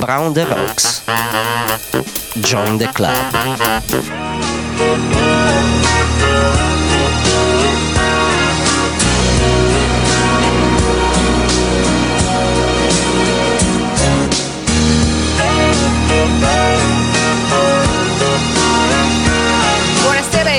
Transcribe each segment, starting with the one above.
Brown the Rocks. Join the club.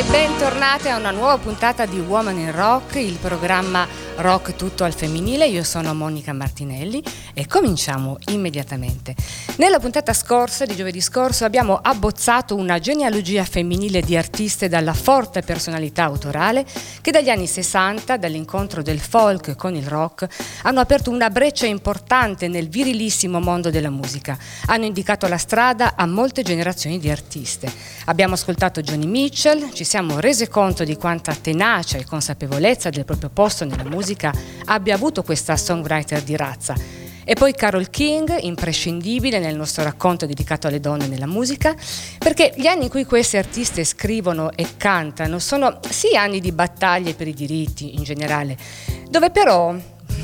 Bentornate a una nuova puntata di Woman in Rock, il programma rock tutto al femminile. Io sono Monica Martinelli e cominciamo immediatamente. Nella puntata scorsa, di giovedì scorso, abbiamo abbozzato una genealogia femminile di artiste dalla forte personalità autorale che dagli anni 60, dall'incontro del folk con il rock, hanno aperto una breccia importante nel virilissimo mondo della musica. Hanno indicato la strada a molte generazioni di artiste. Abbiamo ascoltato Johnny Mitchell, ci siamo resi conto di quanta tenacia e consapevolezza del proprio posto nella musica abbia avuto questa songwriter di razza. E poi Carol King, imprescindibile nel nostro racconto dedicato alle donne nella musica, perché gli anni in cui queste artiste scrivono e cantano sono sì anni di battaglie per i diritti in generale, dove però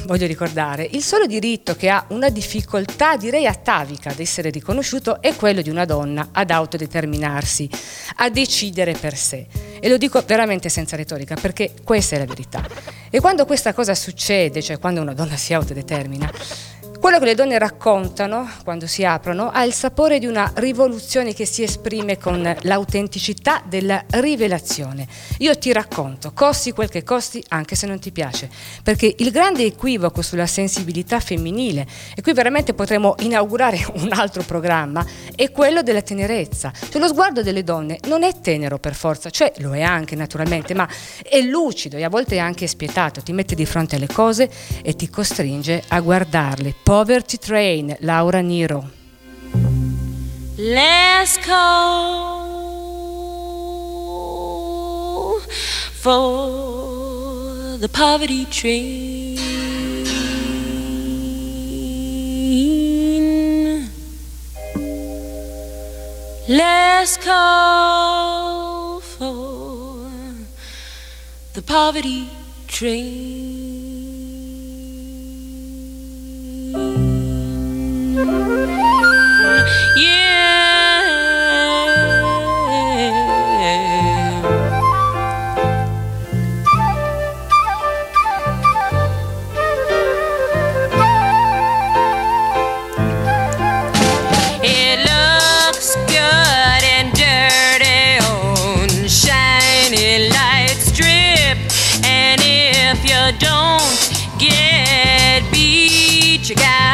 voglio ricordare, il solo diritto che ha una difficoltà, direi atavica, ad essere riconosciuto è quello di una donna ad autodeterminarsi, a decidere per sé. E lo dico veramente senza retorica, perché questa è la verità. E quando questa cosa succede, cioè quando una donna si autodetermina, quello che le donne raccontano quando si aprono ha il sapore di una rivoluzione che si esprime con l'autenticità della rivelazione. Io ti racconto, costi quel che costi anche se non ti piace, perché il grande equivoco sulla sensibilità femminile, e qui veramente potremmo inaugurare un altro programma, è quello della tenerezza. Cioè lo sguardo delle donne non è tenero per forza, cioè lo è anche naturalmente, ma è lucido e a volte è anche spietato, ti mette di fronte alle cose e ti costringe a guardarle. Poverty Train, Laura Niro. Last call for the poverty train. Last call for the poverty train. Yeah. You got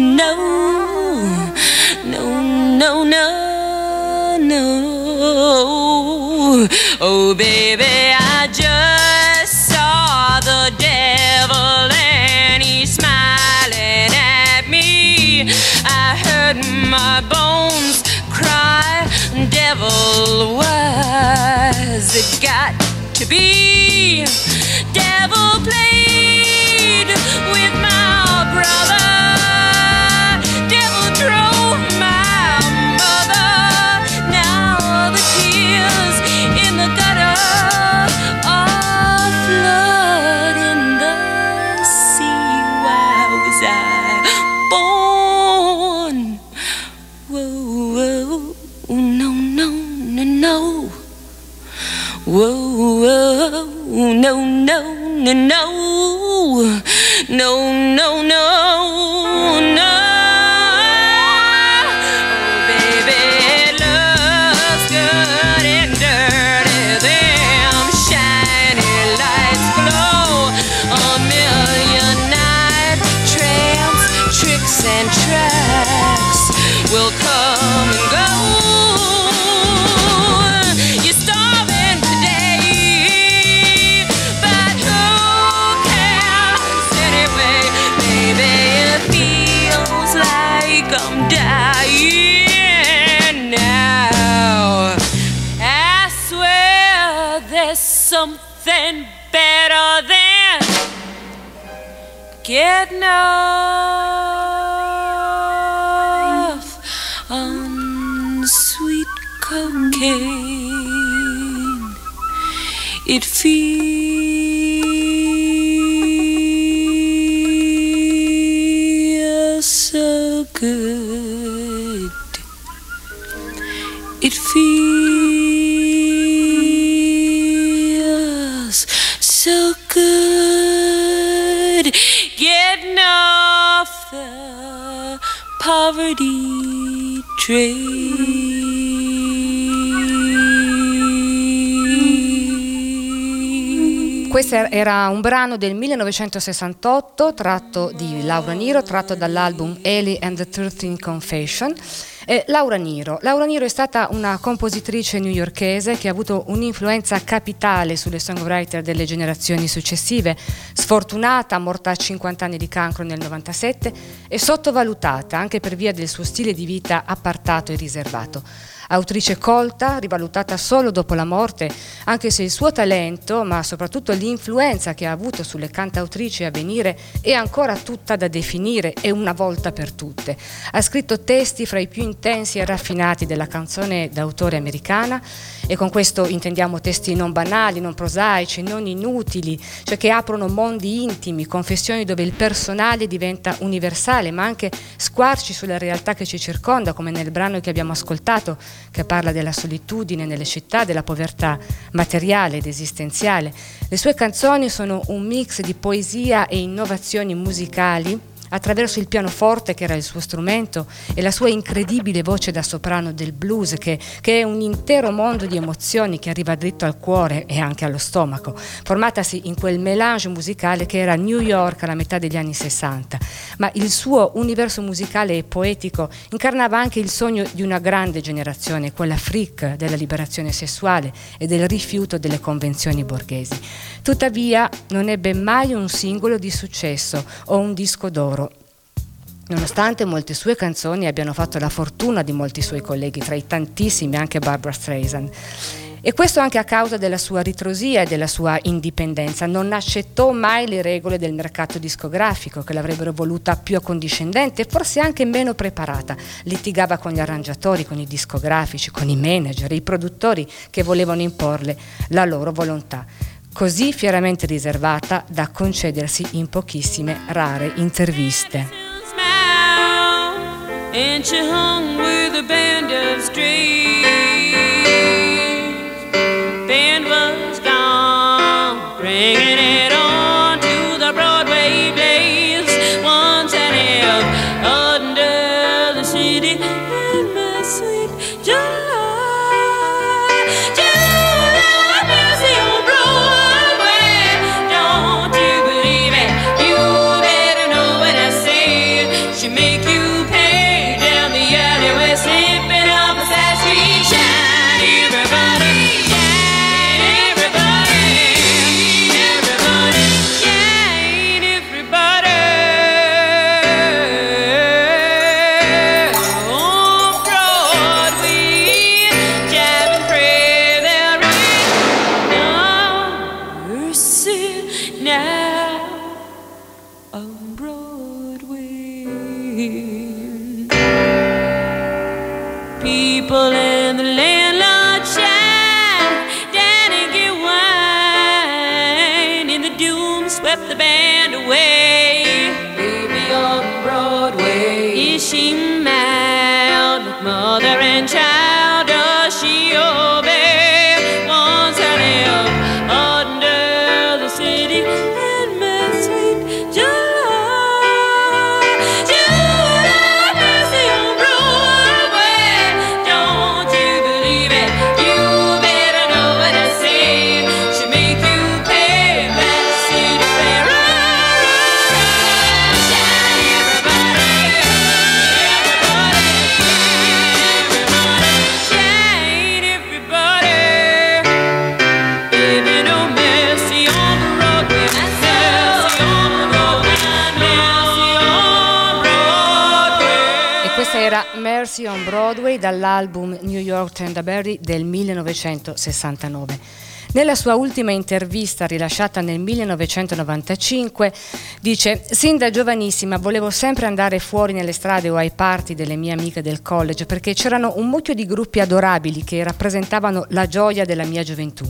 no, no, no, no, no, no. Oh, baby, I just saw the devil and he's smiling at me. I heard my bones cry, devil, was it got to be? Devil played It feels so good getting off the poverty train. Questo era un brano del 1968 tratto di Laura Niro, tratto dall'album Ellie and the Thirteen Confession. Eh, Laura Niro. Laura Niro è stata una compositrice newyorkese che ha avuto un'influenza capitale sulle songwriter delle generazioni successive, sfortunata, morta a 50 anni di cancro nel 97 e sottovalutata anche per via del suo stile di vita appartato e riservato. Autrice colta, rivalutata solo dopo la morte, anche se il suo talento, ma soprattutto l'influenza che ha avuto sulle cantautrici a venire, è ancora tutta da definire e una volta per tutte. Ha scritto testi fra i più intensi e raffinati della canzone d'autore americana e con questo intendiamo testi non banali, non prosaici, non inutili, cioè che aprono mondi intimi, confessioni dove il personale diventa universale, ma anche squarci sulla realtà che ci circonda, come nel brano che abbiamo ascoltato, che parla della solitudine nelle città, della povertà materiale ed esistenziale. Le sue canzoni sono un mix di poesia e innovazioni musicali attraverso il pianoforte che era il suo strumento e la sua incredibile voce da soprano del blues che, che, è un intero mondo di emozioni che arriva dritto al cuore e anche allo stomaco, formatasi in quel melange musicale che era New York alla metà degli anni 60. Ma il suo universo musicale e poetico incarnava anche il sogno di una grande generazione, quella freak della liberazione sessuale e del rifiuto delle convenzioni borghesi. Tuttavia non ebbe mai un singolo di successo o un disco d'oro Nonostante molte sue canzoni abbiano fatto la fortuna di molti suoi colleghi, tra i tantissimi anche Barbara Streisand. E questo anche a causa della sua ritrosia e della sua indipendenza. Non accettò mai le regole del mercato discografico, che l'avrebbero voluta più accondiscendente e forse anche meno preparata. Litigava con gli arrangiatori, con i discografici, con i manager, i produttori che volevano imporle la loro volontà così fieramente riservata da concedersi in pochissime rare interviste. And she hung with a band of strings. On Broadway dall'album New York Tendaberry del 1969. Nella sua ultima intervista rilasciata nel 1995 dice Sin da giovanissima volevo sempre andare fuori nelle strade o ai party delle mie amiche del college perché c'erano un mucchio di gruppi adorabili che rappresentavano la gioia della mia gioventù.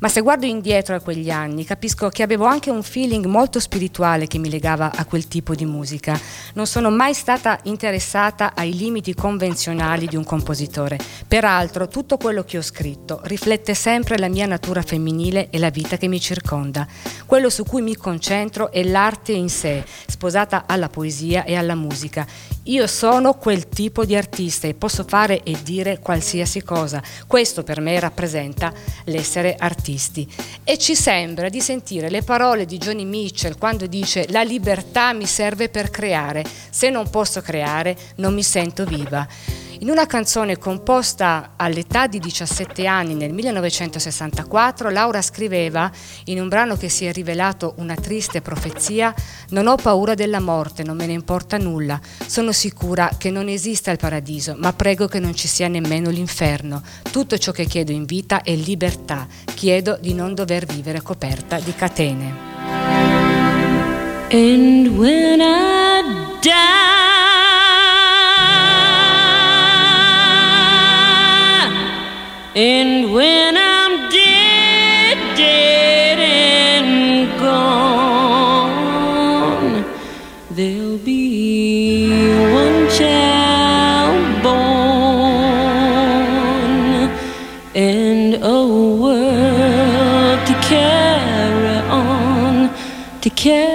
Ma se guardo indietro a quegli anni capisco che avevo anche un feeling molto spirituale che mi legava a quel tipo di musica. Non sono mai stata interessata ai limiti convenzionali di un compositore. Peraltro tutto quello che ho scritto riflette sempre la mia natura femminile e la vita che mi circonda. Quello su cui mi concentro è l'arte in sé, sposata alla poesia e alla musica. Io sono quel tipo di artista e posso fare e dire qualsiasi cosa. Questo per me rappresenta l'essere artisti. E ci sembra di sentire le parole di Johnny Mitchell quando dice la libertà mi serve per creare, se non posso creare non mi sento viva. In una canzone composta all'età di 17 anni nel 1964, Laura scriveva, in un brano che si è rivelato una triste profezia, Non ho paura della morte, non me ne importa nulla, sono sicura che non esista il paradiso, ma prego che non ci sia nemmeno l'inferno. Tutto ciò che chiedo in vita è libertà, chiedo di non dover vivere coperta di catene. And when I die And when I'm dead, dead and gone, there'll be one child born and a world to carry on, to carry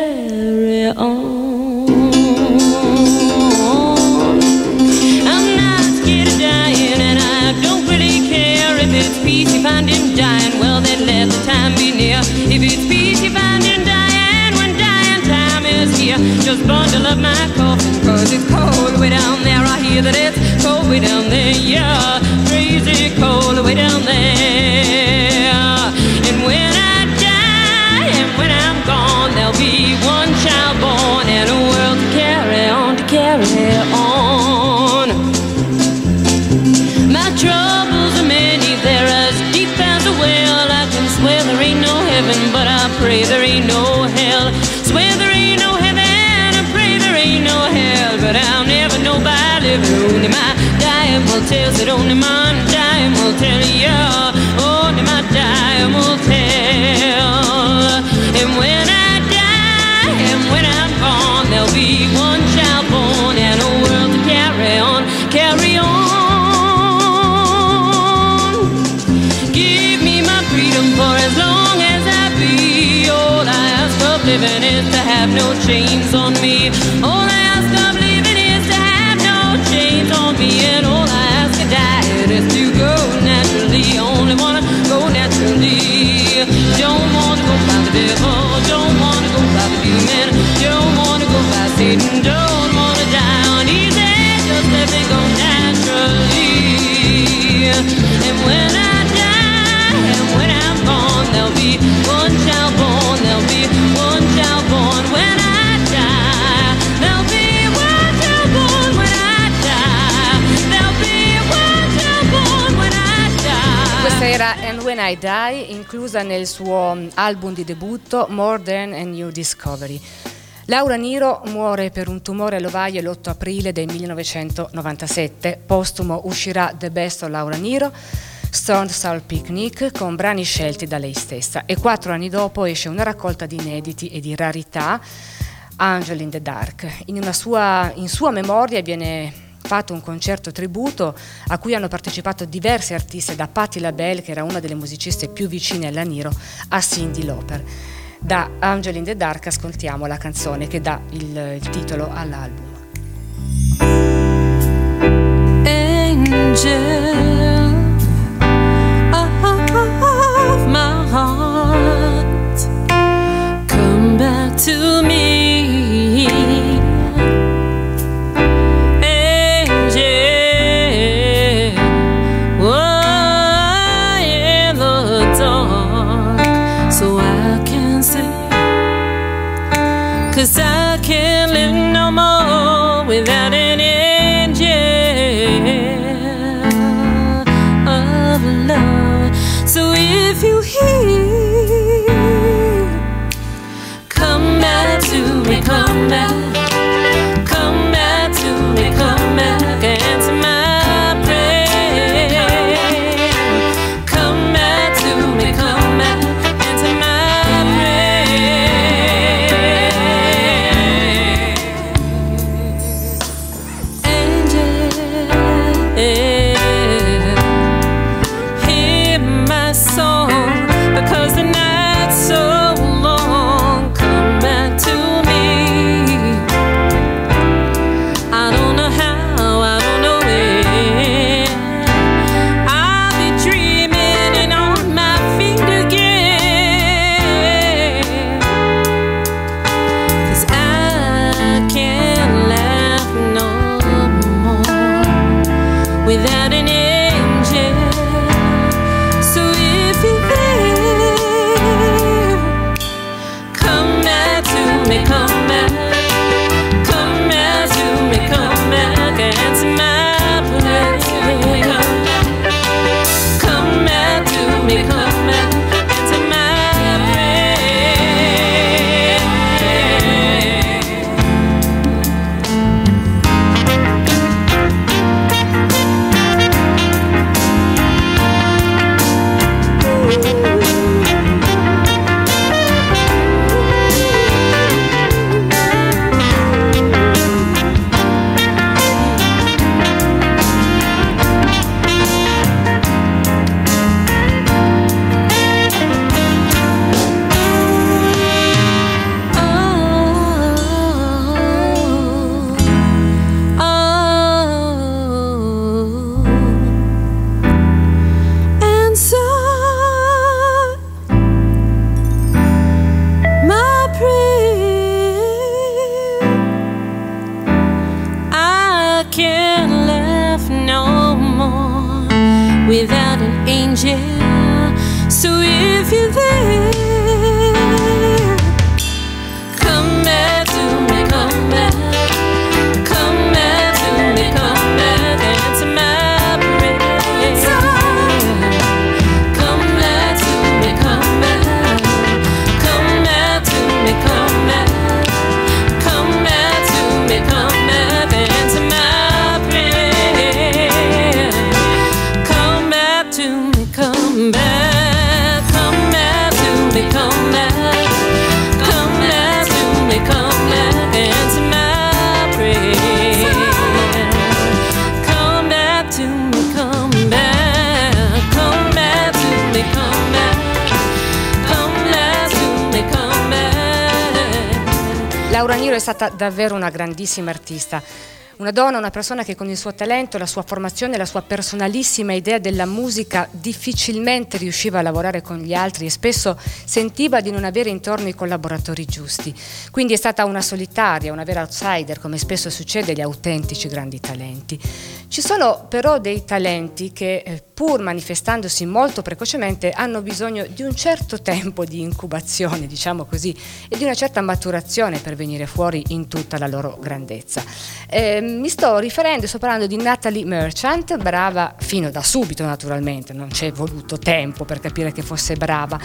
I that it's cold way down there, yeah, crazy cold way down there. And when I die, and when I'm gone, there'll be one child born and a world to carry on, to carry on. My troubles are many, they're as deep as a well. I can swear there ain't no heaven, but I pray there ain't no will tell it. Only my dying will tell you. Only my dying will tell. And when I die, and when I'm gone, there'll be one child born and a world to carry on, carry on. Give me my freedom for as long as I be. All I ask of living is to have no chains on me. All there'll be one child born. There'll be one child born when I die. There'll be one child born when I die. There'll be one child born when I die. Questa era And When I Die, inclusa nel suo mm, album di debutto More Than a New Discovery. Laura Niro muore per un tumore all'ovaio l'8 aprile del 1997. Postumo uscirà The Best of Laura Niro, Stone Soul Picnic, con brani scelti da lei stessa. E quattro anni dopo esce una raccolta di inediti e di rarità, Angel in the Dark. In, sua, in sua memoria viene fatto un concerto tributo a cui hanno partecipato diversi artisti, da Patti LaBelle, che era una delle musiciste più vicine alla Niro, a Cindy Lauper. Da Angel in the Dark ascoltiamo la canzone che dà il, il titolo all'album. angel heart, come back to me. Stata davvero una grandissima artista. Una donna, una persona che con il suo talento, la sua formazione, la sua personalissima idea della musica difficilmente riusciva a lavorare con gli altri e spesso sentiva di non avere intorno i collaboratori giusti. Quindi è stata una solitaria, una vera outsider, come spesso succede agli autentici grandi talenti. Ci sono però dei talenti che eh, pur manifestandosi molto precocemente hanno bisogno di un certo tempo di incubazione, diciamo così, e di una certa maturazione per venire fuori in tutta la loro grandezza. Eh, mi sto riferendo e sto parlando di Natalie Merchant, brava fino da subito naturalmente, non c'è voluto tempo per capire che fosse brava,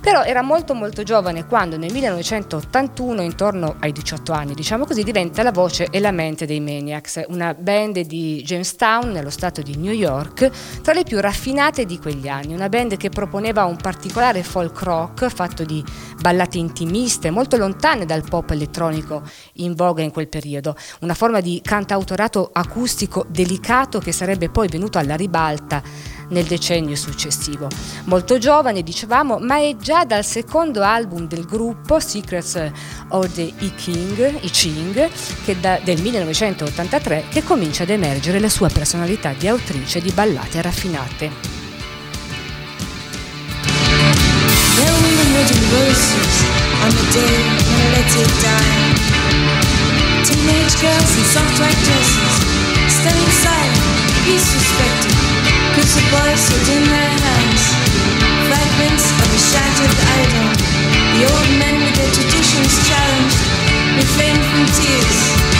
però era molto molto giovane quando nel 1981, intorno ai 18 anni diciamo così, diventa la voce e la mente dei Maniacs, una band di Jamestown nello stato di New York, tra le più raffinate di quegli anni, una band che proponeva un particolare folk rock fatto di ballate intimiste, molto lontane dal pop elettronico in voga in quel periodo, una forma di cantautorato acustico delicato che sarebbe poi venuto alla ribalta nel decennio successivo. Molto giovane, dicevamo, ma è già dal secondo album del gruppo, Secrets of the I King, I Ching, da, del 1983, che comincia ad emergere la sua personalità di autrice di ballate raffinate. Teenage girls in soft white dresses, standing silent, peace respected. crucibles stood in their hands, fragments of a shattered idol. The old men with their traditions challenged, refrained from tears.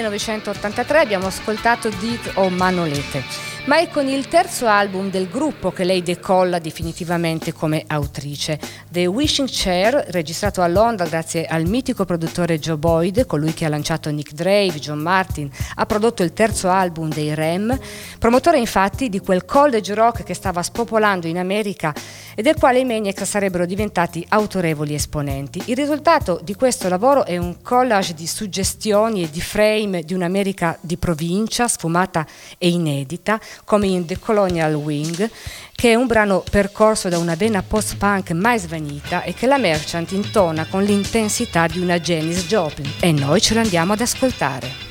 1983 abbiamo ascoltato Dit o Manolete ma è con il terzo album del gruppo che lei decolla definitivamente come autrice. The Wishing Chair, registrato a Londra grazie al mitico produttore Joe Boyd, colui che ha lanciato Nick Drake, John Martin, ha prodotto il terzo album dei Rem, promotore infatti di quel college rock che stava spopolando in America e del quale i Maniacs sarebbero diventati autorevoli esponenti. Il risultato di questo lavoro è un collage di suggestioni e di frame di un'America di provincia, sfumata e inedita, come in The Colonial Wing, che è un brano percorso da una vena post-punk mai svanita e che la Merchant intona con l'intensità di una Janis Joplin e noi ce l'andiamo ad ascoltare.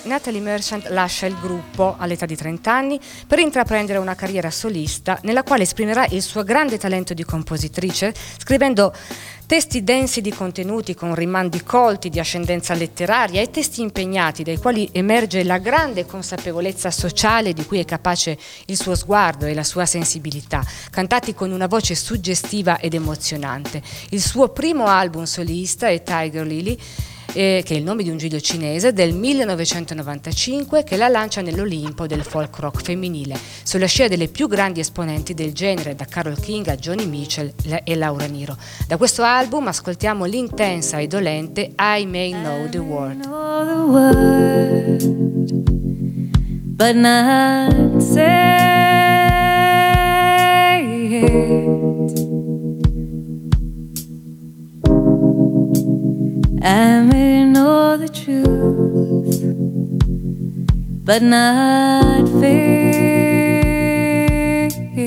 1993 Natalie Merchant lascia il gruppo all'età di 30 anni per intraprendere una carriera solista nella quale esprimerà il suo grande talento di compositrice scrivendo testi densi di contenuti con rimandi colti di ascendenza letteraria e testi impegnati dai quali emerge la grande consapevolezza sociale di cui è capace il suo sguardo e la sua sensibilità, cantati con una voce suggestiva ed emozionante. Il suo primo album solista è Tiger Lily eh, che è il nome di un giudio cinese, del 1995 che la lancia nell'Olimpo del folk rock femminile, sulla scia delle più grandi esponenti del genere, da Carol King a Johnny Mitchell e Laura Niro. Da questo album ascoltiamo l'intensa e dolente I May Know the Word. But not say I may know the truth, but not face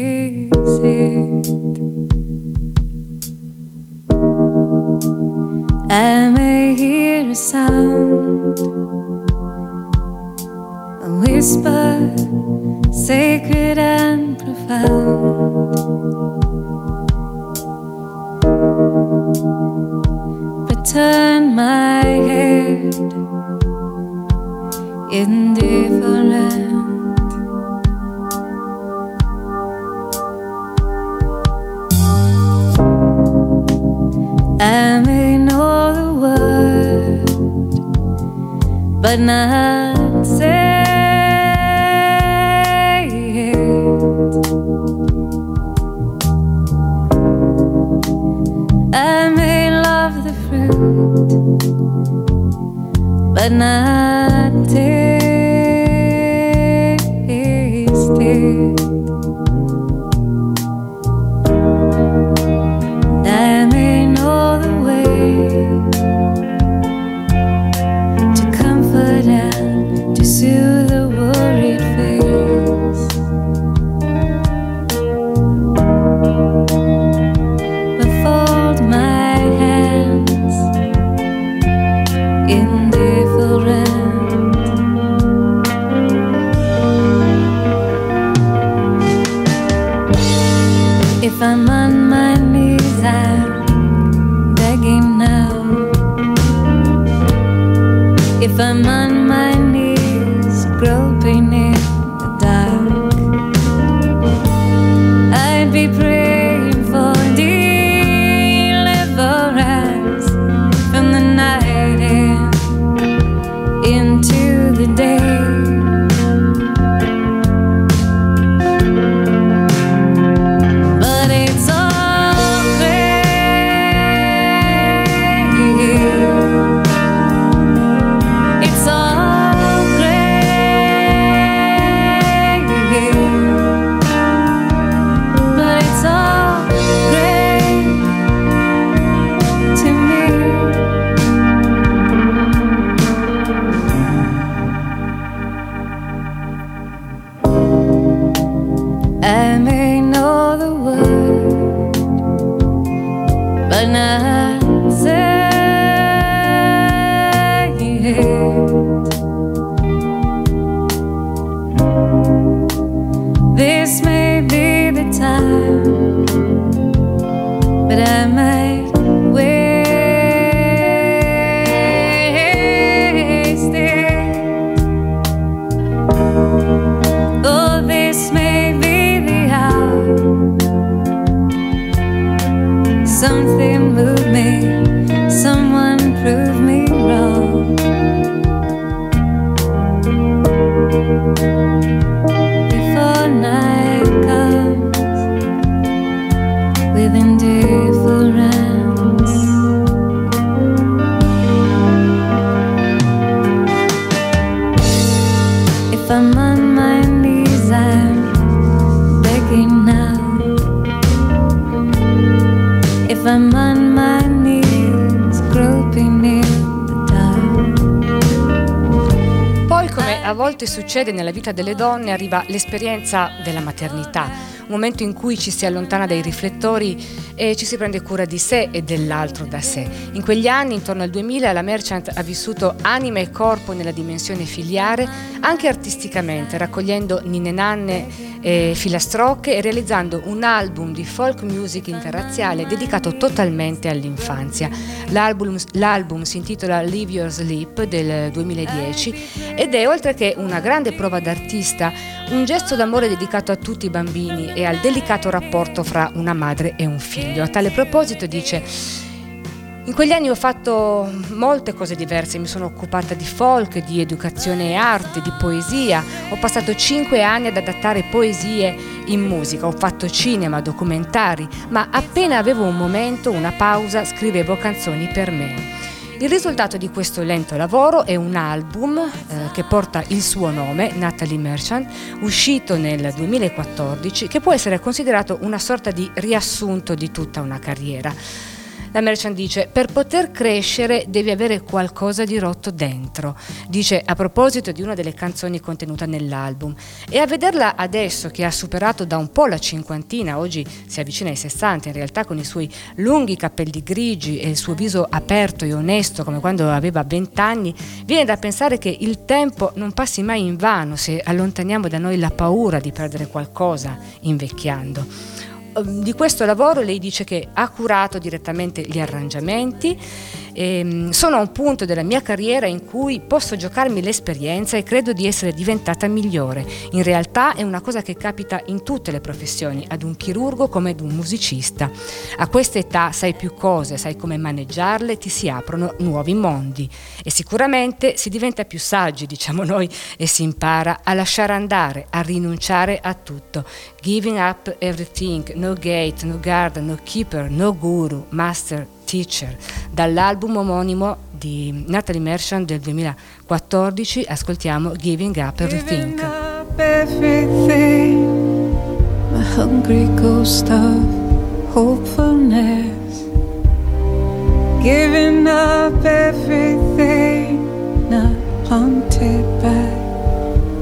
it. I may hear a sound, a whisper, sacred and profound. Turn my head indifferent. I may know the word, but not but not tasted. Volte succede nella vita delle donne arriva l'esperienza della maternità, un momento in cui ci si allontana dai riflettori e ci si prende cura di sé e dell'altro da sé. In quegli anni, intorno al 2000, la Merchant ha vissuto anima e corpo nella dimensione filiare, anche artisticamente, raccogliendo ninne nanne e filastrocche e realizzando un album di folk music interrazziale dedicato totalmente all'infanzia. L'album, l'album si intitola Live Your Sleep del 2010 ed è oltre che una grande prova d'artista, un gesto d'amore dedicato a tutti i bambini e al delicato rapporto fra una madre e un figlio. A tale proposito dice In quegli anni ho fatto molte cose diverse, mi sono occupata di folk, di educazione e arte, di poesia, ho passato cinque anni ad adattare poesie in musica, ho fatto cinema, documentari, ma appena avevo un momento, una pausa, scrivevo canzoni per me. Il risultato di questo lento lavoro è un album eh, che porta il suo nome, Natalie Merchant, uscito nel 2014, che può essere considerato una sorta di riassunto di tutta una carriera. La Merchant dice, per poter crescere devi avere qualcosa di rotto dentro. Dice a proposito di una delle canzoni contenute nell'album. E a vederla adesso che ha superato da un po' la cinquantina, oggi si avvicina ai 60, in realtà con i suoi lunghi capelli grigi e il suo viso aperto e onesto come quando aveva 20 anni, viene da pensare che il tempo non passi mai in vano se allontaniamo da noi la paura di perdere qualcosa invecchiando. Ehm, di questo lavoro lei dice che ha curato direttamente gli arrangiamenti e ehm, sono a un punto della mia carriera in cui posso giocarmi l'esperienza e credo di essere diventata migliore. In realtà è una cosa che capita in tutte le professioni, ad un chirurgo come ad un musicista. A questa età sai più cose, sai come maneggiarle, ti si aprono nuovi mondi e sicuramente si diventa più saggi, diciamo noi, e si impara a lasciare andare, a rinunciare a tutto. Giving up everything, no gate, no guard, no keeper, no guru, master, Teacher, dall'album omonimo di Natalie Merchant del 2014 ascoltiamo Giving Up Everything. Giving up everything, my hungry ghost of hopefulness. Giving up everything, not haunted by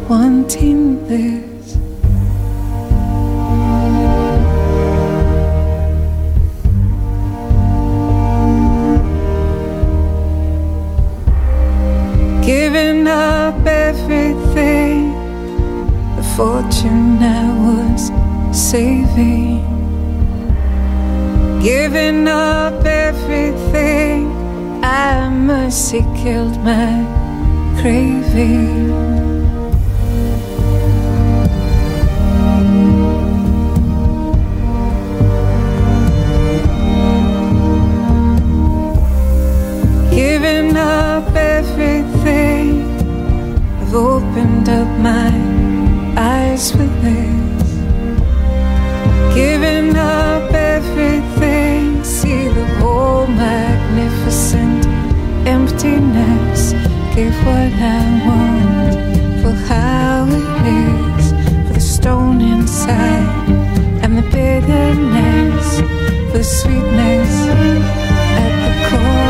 wanting this. Giving up everything, the fortune I was saving, giving up everything. I mercy killed my craving. Up everything. I've opened up my eyes with this, giving up everything. See the whole magnificent emptiness. Give what I want for how it is, for the stone inside and the bitterness, for the sweetness at the core.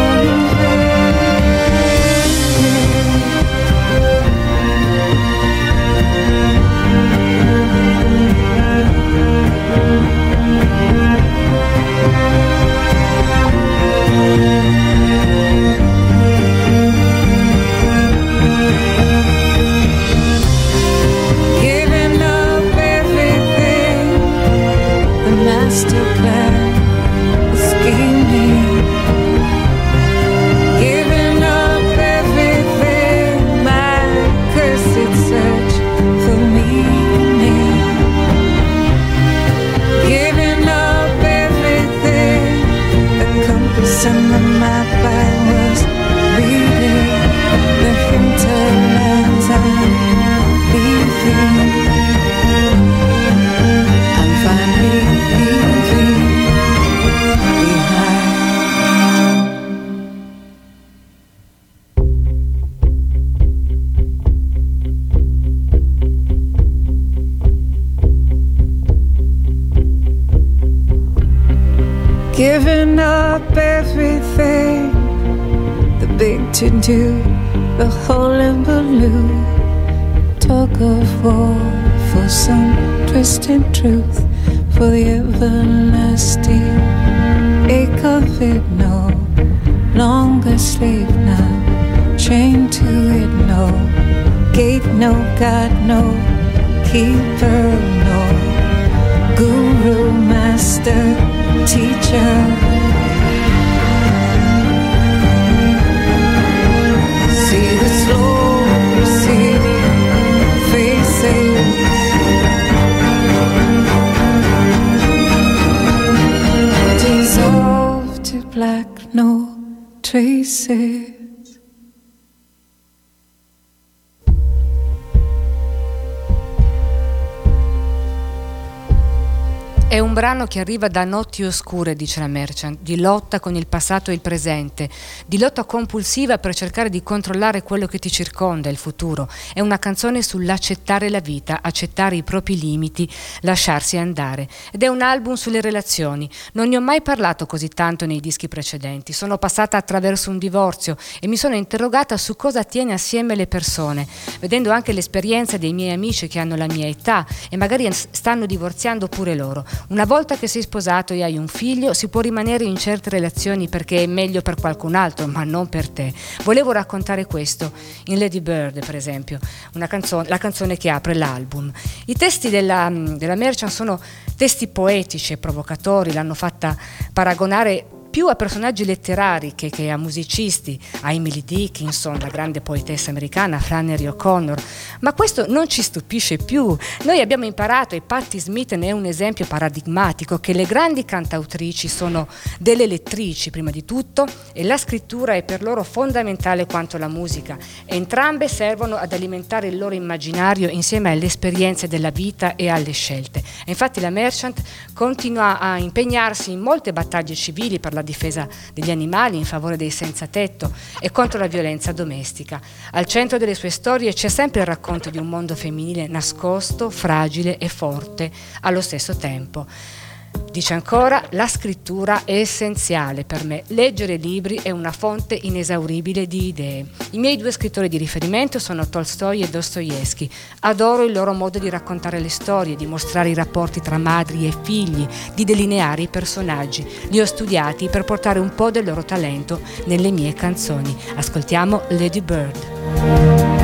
Black, no È un brano che arriva da notti oscure, dice la Merchant, di lotta con il passato e il presente, di lotta compulsiva per cercare di controllare quello che ti circonda, il futuro. È una canzone sull'accettare la vita, accettare i propri limiti, lasciarsi andare. Ed è un album sulle relazioni. Non ne ho mai parlato così tanto nei dischi precedenti. Sono passata attraverso un divorzio e mi sono interrogata su cosa tiene assieme le persone, vedendo anche l'esperienza dei miei amici che hanno la mia età e magari stanno divorziando pure loro. Una volta che sei sposato e hai un figlio, si può rimanere in certe relazioni perché è meglio per qualcun altro, ma non per te. Volevo raccontare questo in Lady Bird, per esempio, canzone, la canzone che apre l'album. I testi della, della Merchant sono testi poetici e provocatori, l'hanno fatta paragonare più a personaggi letterari che, che, a musicisti, a Emily Dickinson, la grande poetessa americana, Flannery O'Connor. Ma questo non ci stupisce più. Noi abbiamo imparato, e Patti Smith ne è un esempio paradigmatico, che le grandi cantautrici sono delle lettrici prima di tutto e la scrittura è per loro fondamentale quanto la musica. Entrambe servono ad alimentare il loro immaginario insieme alle esperienze della vita e alle scelte. E infatti la Merchant continua a impegnarsi in molte battaglie civili per la la difesa degli animali in favore dei senza tetto e contro la violenza domestica. Al centro delle sue storie c'è sempre il racconto di un mondo femminile nascosto, fragile e forte allo stesso tempo. Dice ancora, la scrittura è essenziale per me. Leggere libri è una fonte inesauribile di idee. I miei due scrittori di riferimento sono Tolstoi e Dostoevsky. Adoro il loro modo di raccontare le storie, di mostrare i rapporti tra madri e figli, di delineare i personaggi. Li ho studiati per portare un po' del loro talento nelle mie canzoni. Ascoltiamo Lady Bird.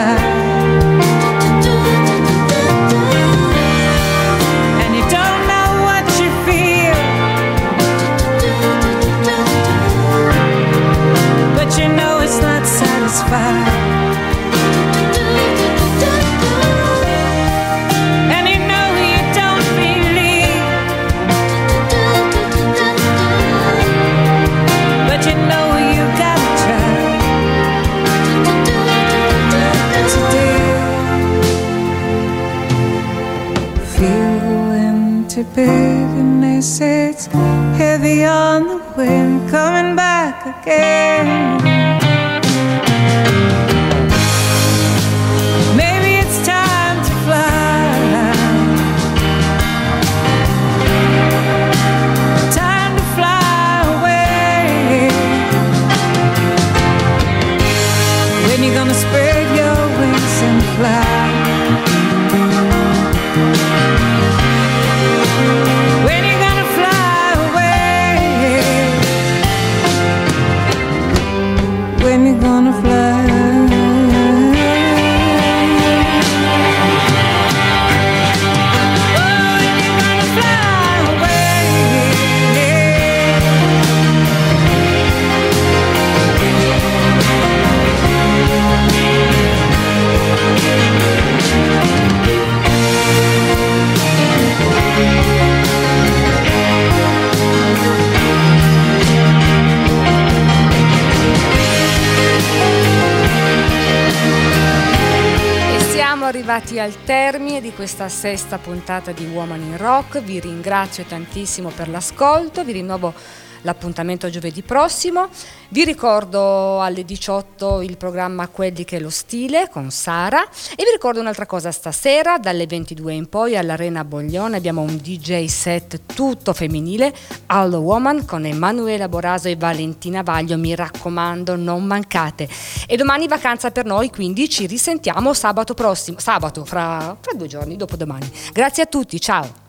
terra. Al termine di questa sesta puntata di Woman in Rock, vi ringrazio tantissimo per l'ascolto, vi rinnovo l'appuntamento giovedì prossimo. Vi ricordo alle 18 il programma Quelli che è lo stile con Sara e vi ricordo un'altra cosa, stasera dalle 22 in poi all'Arena Boglione abbiamo un DJ set tutto femminile, All Woman con Emanuela Boraso e Valentina Vaglio, mi raccomando non mancate. E domani vacanza per noi, quindi ci risentiamo sabato prossimo, sabato fra, fra due giorni, dopo domani. Grazie a tutti, ciao!